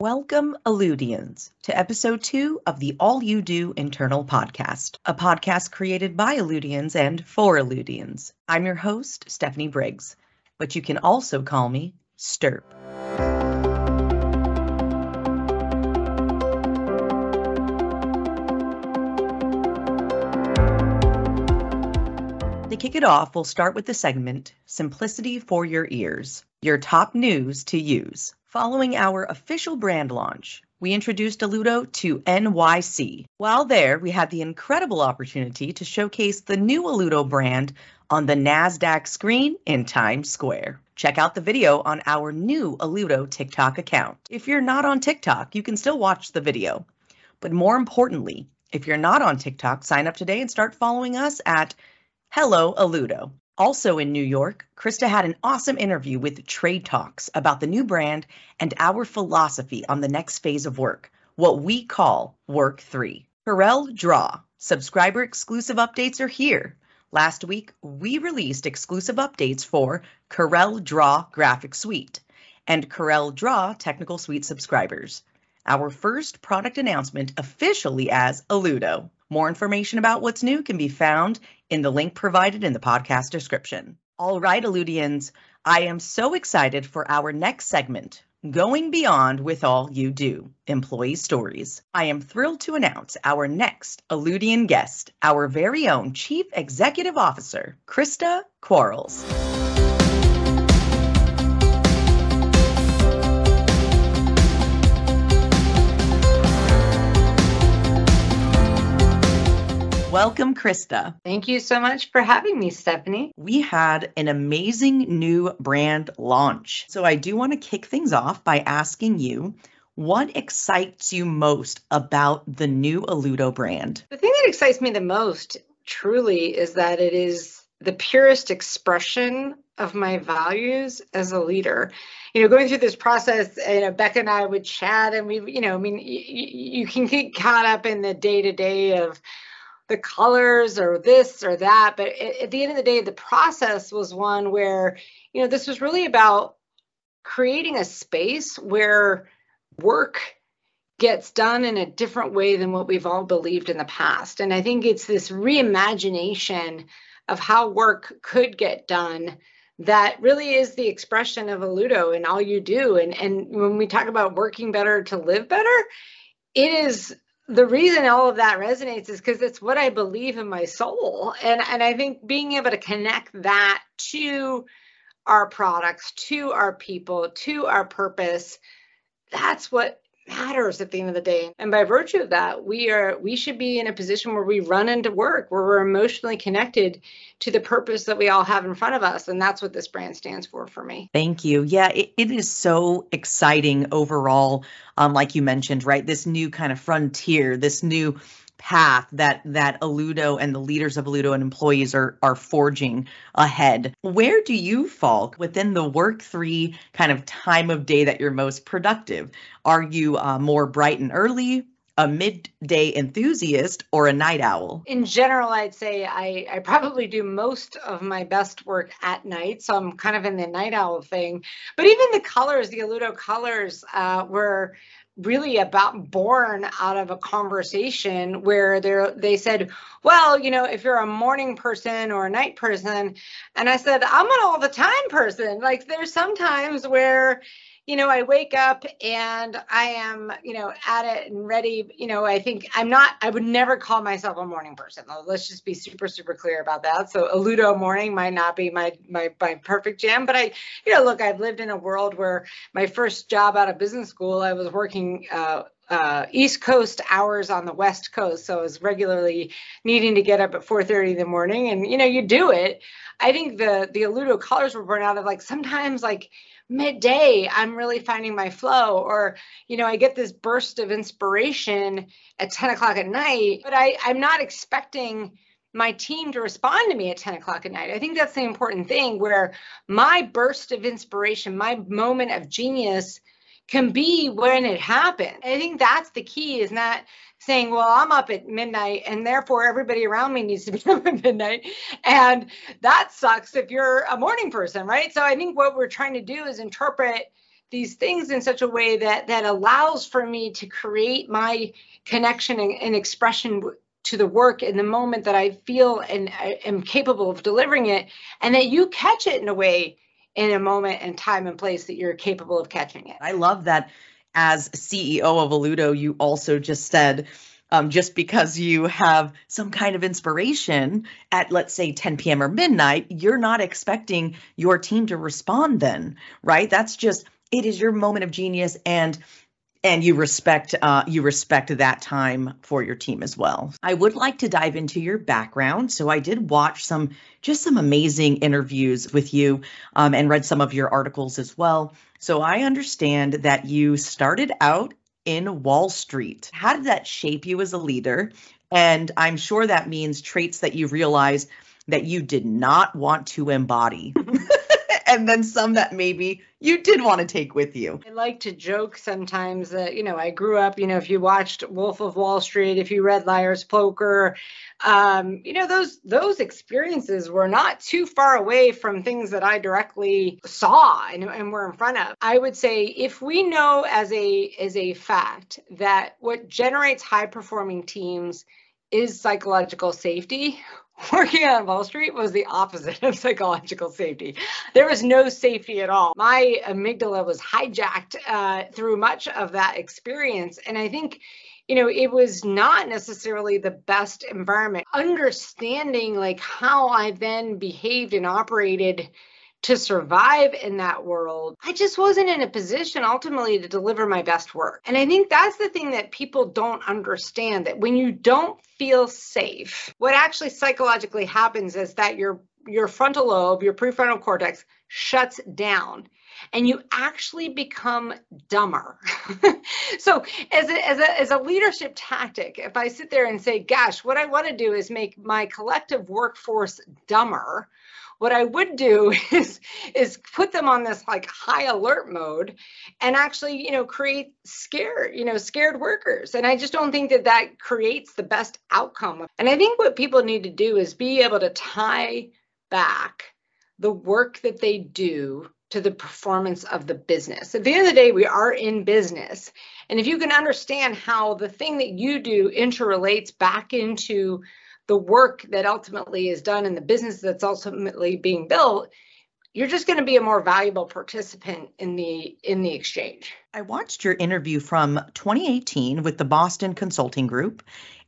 Welcome, Alludians, to episode two of the All You Do Internal Podcast, a podcast created by Alludians and for Alludians. I'm your host, Stephanie Briggs, but you can also call me Stirp. To kick it off, we'll start with the segment Simplicity for Your Ears, your top news to use. Following our official brand launch, we introduced Alludo to NYC. While there, we had the incredible opportunity to showcase the new Alludo brand on the NASDAQ screen in Times Square. Check out the video on our new Alludo TikTok account. If you're not on TikTok, you can still watch the video. But more importantly, if you're not on TikTok, sign up today and start following us at Hello Alludo. Also in New York, Christa had an awesome interview with TradeTalks about the new brand and our philosophy on the next phase of work, what we call Work3. Corel Draw subscriber exclusive updates are here. Last week, we released exclusive updates for CorelDRAW Graphic Suite and CorelDRAW Technical Suite subscribers. Our first product announcement officially as Alludo. More information about what's new can be found in the link provided in the podcast description. All right, Alludians, I am so excited for our next segment, Going Beyond with All You Do Employee Stories. I am thrilled to announce our next Alludian guest, our very own Chief Executive Officer, Christa Quarles. Welcome, Christa. Thank you so much for having me, Stephanie. We had an amazing new brand launch. So I do want to kick things off by asking you what excites you most about the new Alludo brand? The thing that excites me the most, truly, is that it is the purest expression of my values as a leader. You know, going through this process, you know, Becca and I would chat, and we, you know, I mean, y- you can get caught up in the day to day of the colors or this or that. But at the end of the day, the process was one where, you know, this was really about creating a space where work gets done in a different way than what we've all believed in the past. And I think it's this reimagination of how work could get done that really is the expression of Alludo and all you do. And and when we talk about working better to live better, it is the reason all of that resonates is because it's what I believe in my soul. And, and I think being able to connect that to our products, to our people, to our purpose, that's what matters at the end of the day. And by virtue of that, we are we should be in a position where we run into work, where we're emotionally connected to the purpose that we all have in front of us. And that's what this brand stands for for me. Thank you. Yeah, it, it is so exciting overall. Um, like you mentioned, right? This new kind of frontier, this new path that that Alludo and the leaders of Alludo and employees are are forging ahead. Where do you fall within the work three kind of time of day that you're most productive? Are you uh, more bright and early? a midday enthusiast or a night owl? In general, I'd say I, I probably do most of my best work at night. So I'm kind of in the night owl thing. But even the colors, the Alludo colors, uh, were really about born out of a conversation where they they said, well, you know, if you're a morning person or a night person, and I said, I'm an all the time person. Like there's sometimes where you know, I wake up and I am, you know, at it and ready. You know, I think I'm not, I would never call myself a morning person. Let's just be super, super clear about that. So Alludo morning might not be my, my, my perfect jam, but I, you know, look, I've lived in a world where my first job out of business school, I was working, uh, uh, East Coast hours on the West Coast, so I was regularly needing to get up at 4:30 in the morning, and you know you do it. I think the the Alludo colors were born out of like sometimes like midday i'm really finding my flow or you know i get this burst of inspiration at 10 o'clock at night but i i'm not expecting my team to respond to me at 10 o'clock at night. I think that's the important thing where my burst of inspiration my moment of genius can be when it happened. I think that's the key is not saying, well, I'm up at midnight and therefore everybody around me needs to be up at midnight. And that sucks if you're a morning person, right? So I think what we're trying to do is interpret these things in such a way that that allows for me to create my connection and, and expression to the work in the moment that I feel and I am capable of delivering it, and that you catch it in a way in a moment and time and place that you're capable of catching it. I love that as CEO of Alludo, you also just said, um, just because you have some kind of inspiration at, let's say, 10 p.m. or midnight, you're not expecting your team to respond then, right? That's just, it is your moment of genius. And and you respect uh, you respect that time for your team as well. I would like to dive into your background. So I did watch some just some amazing interviews with you um, and read some of your articles as well. So I understand that you started out in Wall Street. How did that shape you as a leader? And I'm sure that means traits that you realize that you did not want to embody. and then some that maybe you did want to take with you. I like to joke sometimes that, you know, I grew up, you know, if you watched Wolf of Wall Street, if you read Liar's Poker, um, you know, those those experiences were not too far away from things that I directly saw and, and were in front of. I would say if we know as a as a fact that what generates high performing teams is psychological safety, working on Wall Street was the opposite of psychological safety. There was no safety at all. My amygdala was hijacked uh, through much of that experience. And I think, you know, it was not necessarily the best environment. Understanding like how I then behaved and operated to survive in that world, I just wasn't in a position ultimately to deliver my best work. And I think that's the thing that people don't understand that when you don't feel safe, what actually psychologically happens is that your your frontal lobe, your prefrontal cortex shuts down and you actually become dumber. so as a, as a as a leadership tactic, if I sit there and say, gosh, what I want to do is make my collective workforce dumber, what I would do is is put them on this like high alert mode and actually, you know, create scared, you know, scared workers. And I just don't think that that creates the best outcome. And I think what people need to do is be able to tie back the work that they do to the performance of the business. At the end of the day, we are in business. And if you can understand how the thing that you do interrelates back into the work that ultimately is done and the business that's ultimately being built you're just going to be a more valuable participant in the in the exchange. I watched your interview from 2018 with the boston consulting group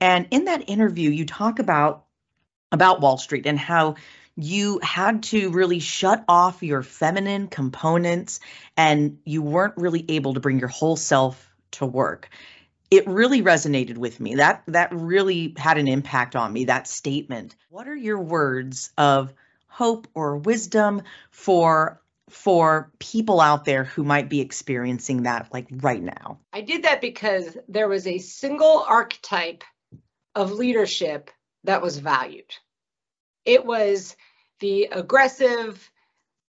and in that interview you talk about about wall street and how you had to really shut off your feminine components and you weren't really able to bring your whole self to work it really resonated with me. That that really had an impact on me that statement. What are your words of hope or wisdom for for people out there who might be experiencing that like right now? I did that because there was a single archetype of leadership that was valued. It was the aggressive,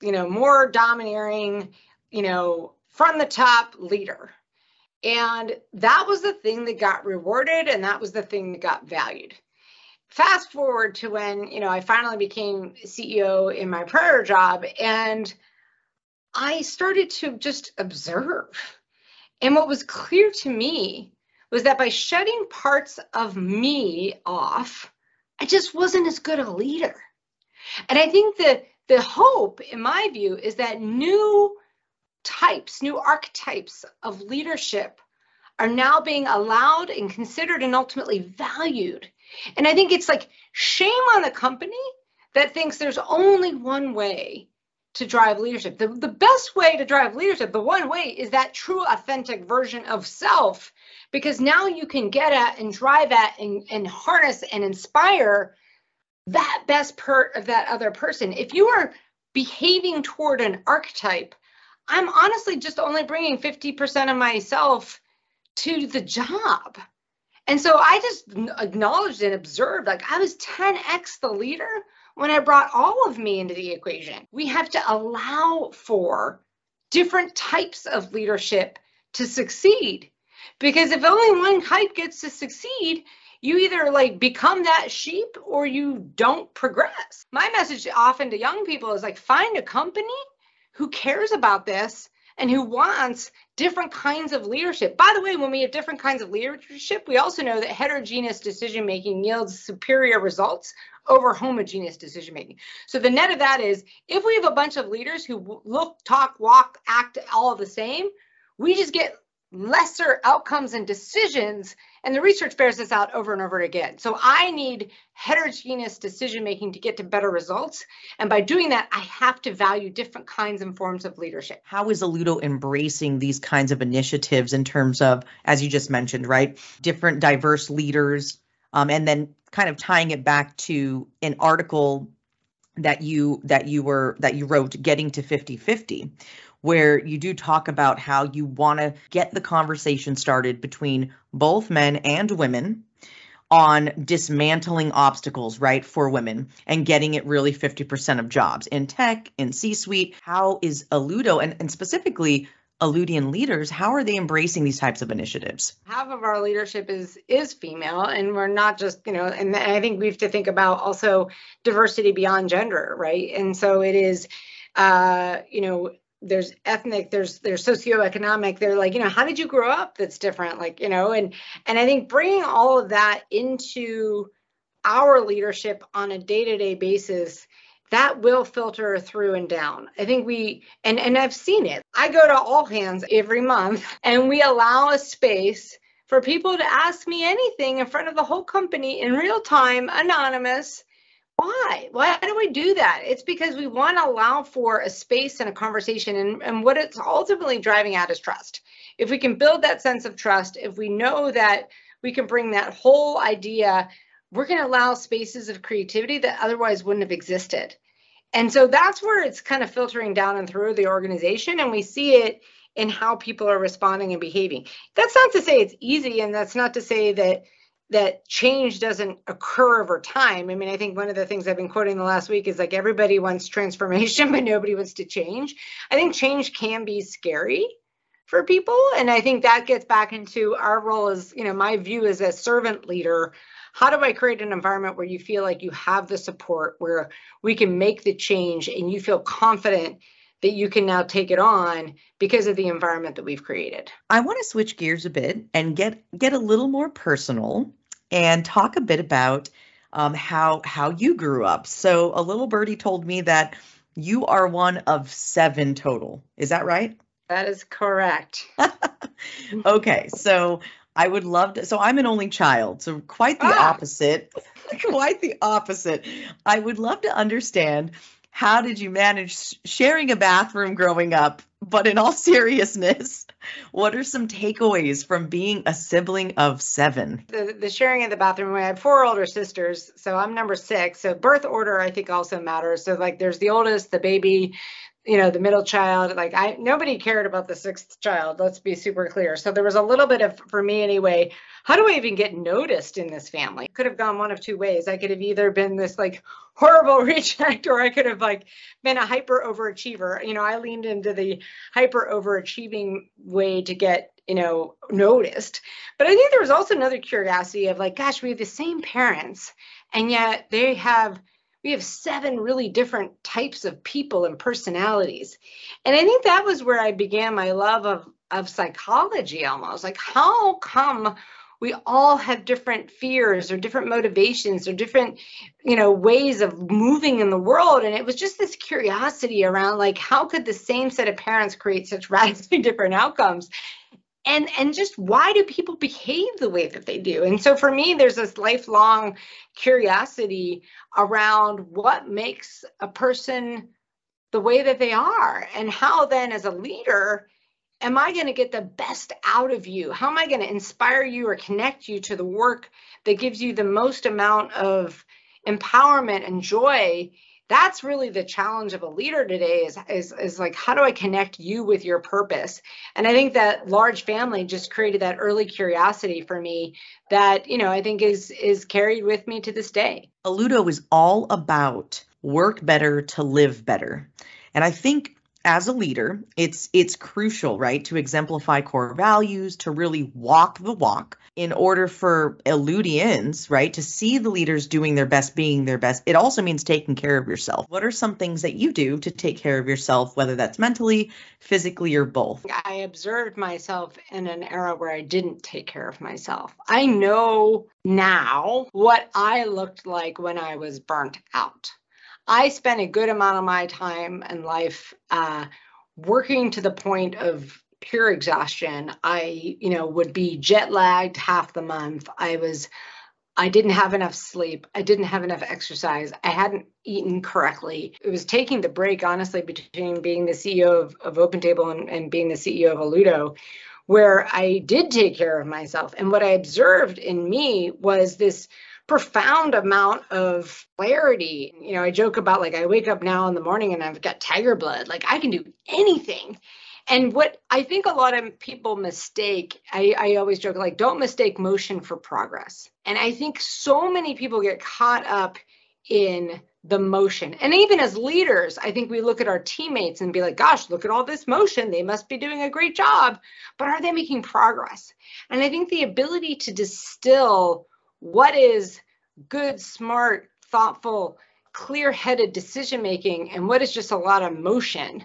you know, more domineering, you know, from the top leader and that was the thing that got rewarded and that was the thing that got valued. Fast forward to when, you know, I finally became CEO in my prior job and I started to just observe. And what was clear to me was that by shutting parts of me off, I just wasn't as good a leader. And I think that the hope, in my view, is that new types, new archetypes of leadership are now being allowed and considered and ultimately valued. And I think it's like shame on the company that thinks there's only one way to drive leadership. The, the best way to drive leadership, the one way, is that true, authentic version of self, because now you can get at and drive at and, and harness and inspire that best part of that other person. If you are behaving toward an archetype I'm honestly just only bringing 50% of myself to the job. And so I just acknowledged and observed like I was 10x the leader when I brought all of me into the equation. We have to allow for different types of leadership to succeed. Because if only one type gets to succeed, you either like become that sheep or you don't progress. My message often to young people is like find a company who cares about this and who wants different kinds of leadership. By the way, when we have different kinds of leadership, we also know that heterogeneous decision making yields superior results over homogeneous decision making. So the net of that is if we have a bunch of leaders who look, talk, walk, act all the same, we just get lesser outcomes and decisions and the research bears this out over and over again. So i need heterogeneous decision making to get to better results and by doing that i have to value different kinds and forms of leadership. How is alludo embracing these kinds of initiatives in terms of as you just mentioned right different diverse leaders um, and then kind of tying it back to an article that you that you were that you wrote getting to 50 50 where you do talk about how you want to get the conversation started between both men and women on dismantling obstacles, right, for women and getting it really 50% of jobs in tech, in C suite. How is Alludo and, and specifically Alludian leaders, how are they embracing these types of initiatives? Half of our leadership is is female, and we're not just you know, and I think we have to think about also diversity beyond gender, right? And so it is, uh, you know, there's ethnic there's there's socioeconomic they're like you know how did you grow up that's different? Like you know and and i think bringing all of that into our leadership on a day-to-day basis that will filter through and down. I think we and and i've seen it. I go to all hands every month and we allow a space for people to ask me anything in front of the whole company in real time anonymous why? Why do we do that? It's because we want to allow for a space and a conversation. And, and what it's ultimately driving at is trust. If we can build that sense of trust, if we know that we can bring that whole idea, we're going to allow spaces of creativity that otherwise wouldn't have existed. And so that's where it's kind of filtering down and through the organization. And we see it in how people are responding and behaving. That's not to say it's easy, and that's not to say that that change doesn't occur over time. I mean, I think one of the things I've been quoting the last week is like everybody wants transformation, but nobody wants to change. I think change can be scary for people. And I think that gets back into our role as, you know, my view as a servant leader. How do I create an environment where you feel like you have the support, where we can make the change and you feel confident that you can now take it on because of the environment that we've created. I want to switch gears a bit and get get a little more personal and talk a bit about um, how how you grew up. So a little birdie told me that you are one of seven total. Is that right? That is correct. okay, so I would love to. So I'm an only child, so quite the ah. opposite. quite the opposite. I would love to understand how did you manage sharing a bathroom growing up? But in all seriousness, what are some takeaways from being a sibling of seven? The, the sharing of the bathroom, I had four older sisters, so I'm number six. So birth order, I think, also matters. So, like, there's the oldest, the baby, you know the middle child like i nobody cared about the sixth child let's be super clear. So there was a little bit of for me anyway how do i even get noticed in this family? Could have gone one of two ways. I could have either been this like horrible reject or i could have like been a hyper overachiever. You know i leaned into the hyper overachieving way to get you know noticed. But i think there was also another curiosity of like gosh we have the same parents and yet they have we have seven really different types of people and personalities. And I think that was where I began my love of, of psychology almost. Like, how come we all have different fears or different motivations or different you know ways of moving in the world and it was just this curiosity around like how could the same set of parents create such radically different outcomes and and just why do people behave the way that they do? And so for me there's this lifelong curiosity around what makes a person the way that they are and how then as a leader am i going to get the best out of you? How am i going to inspire you or connect you to the work that gives you the most amount of empowerment and joy that's really the challenge of a leader today is, is is like how do i connect you with your purpose? And i think that large family just created that early curiosity for me that you know i think is is carried with me to this day. Alludo is all about work better to live better. And i think as a leader, it's it's crucial, right, to exemplify core values, to really walk the walk in order for Alludians, right, to see the leaders doing their best, being their best. It also means taking care of yourself. What are some things that you do to take care of yourself, whether that's mentally, physically, or both? I observed myself in an era where I didn't take care of myself. I know now what I looked like when I was burnt out. I spent a good amount of my time and life uh, working to the point of pure exhaustion. I, you know, would be jet lagged half the month. I was, I didn't have enough sleep. I didn't have enough exercise. I hadn't eaten correctly. It was taking the break, honestly, between being the CEO of, of OpenTable and, and being the CEO of Alludo, where I did take care of myself. And what I observed in me was this profound amount of clarity. You know, I joke about like I wake up now in the morning and I've got tiger blood, like I can do anything. And what I think a lot of people mistake, I, I always joke like, don't mistake motion for progress. And I think so many people get caught up in the motion. And even as leaders, I think we look at our teammates and be like, gosh, look at all this motion. They must be doing a great job. But are they making progress? And I think the ability to distill what is good, smart, thoughtful, clear headed decision making and what is just a lot of motion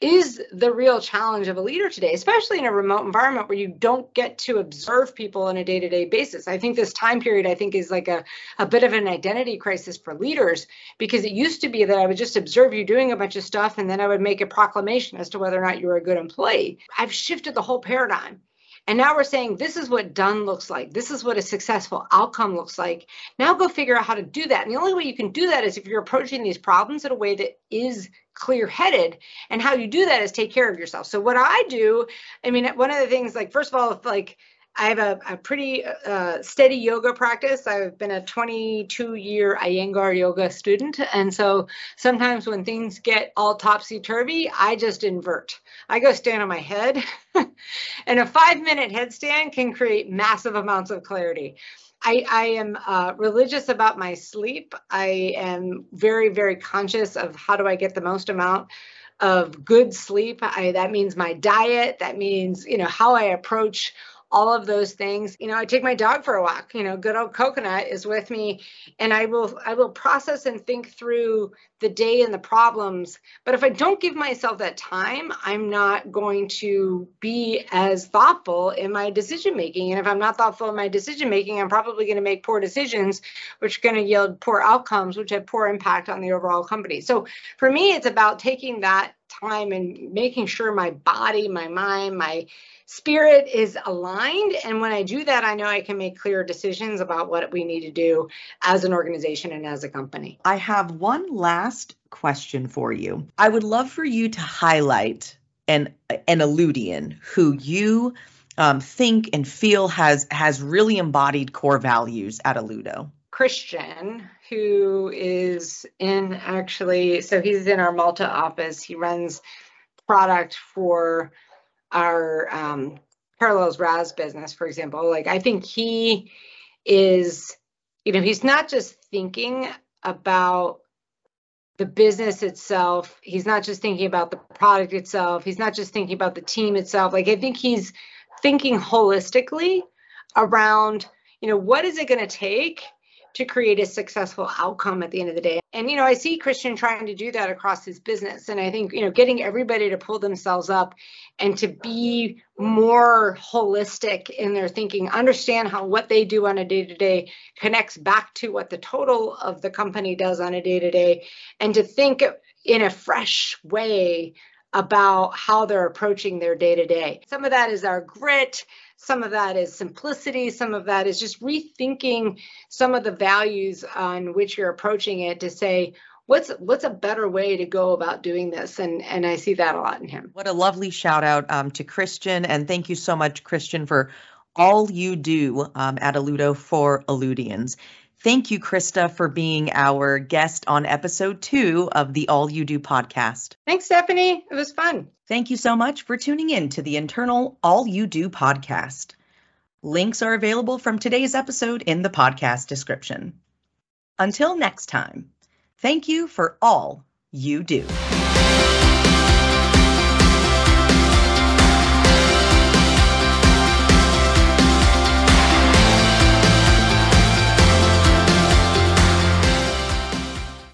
is the real challenge of a leader today, especially in a remote environment where you don't get to observe people on a day to day basis. I think this time period, I think, is like a, a bit of an identity crisis for leaders because it used to be that I would just observe you doing a bunch of stuff and then I would make a proclamation as to whether or not you were a good employee. I've shifted the whole paradigm. And now we're saying this is what done looks like. This is what a successful outcome looks like. Now go figure out how to do that. And the only way you can do that is if you're approaching these problems in a way that is clear headed. And how you do that is take care of yourself. So, what I do, I mean, one of the things, like, first of all, if like, I have a, a pretty uh, steady yoga practice. I've been a 22 year Iyengar yoga student. And so sometimes when things get all topsy turvy, I just invert. I go stand on my head. and a five minute headstand can create massive amounts of clarity. I, I am uh, religious about my sleep. I am very, very conscious of how do I get the most amount of good sleep. I, that means my diet. That means, you know, how I approach all of those things. You know i take my dog for a walk you know good old coconut is with me and i will i will process and think through the day and the problems. But if i don't give myself that time i'm not going to be as thoughtful in my decision making and if i'm not thoughtful in my decision making i'm probably going to make poor decisions which are going to yield poor outcomes which have poor impact on the overall company. So for me it's about taking that time and making sure my body my mind my spirit is aligned. And when I do that, I know I can make clear decisions about what we need to do as an organization and as a company. I have one last question for you. I would love for you to highlight an an Alludian who you um, think and feel has has really embodied core values at Alludo. Christian, who is in actually, so he's in our Malta office. He runs product for our um, Parallels RAS business, for example, like I think he is, you know, he's not just thinking about the business itself. He's not just thinking about the product itself. He's not just thinking about the team itself. Like I think he's thinking holistically around, you know, what is it going to take to create a successful outcome at the end of the day. And, you know, I see Christian trying to do that across his business. And I think, you know, getting everybody to pull themselves up and to be more holistic in their thinking, understand how what they do on a day to day connects back to what the total of the company does on a day to day, and to think in a fresh way about how they're approaching their day to day. Some of that is our grit, some of that is simplicity, some of that is just rethinking some of the values on which you're approaching it to say, what's what's a better way to go about doing this and and i see that a lot in him what a lovely shout out um, to christian and thank you so much christian for all you do um, at Alludo for Alludians. Thank you, Christa, for being our guest on episode two of the All You Do podcast. Thanks, Stephanie. It was fun. Thank you so much for tuning in to the internal All You Do podcast. Links are available from today's episode in the podcast description. Until next time, thank you for all you do.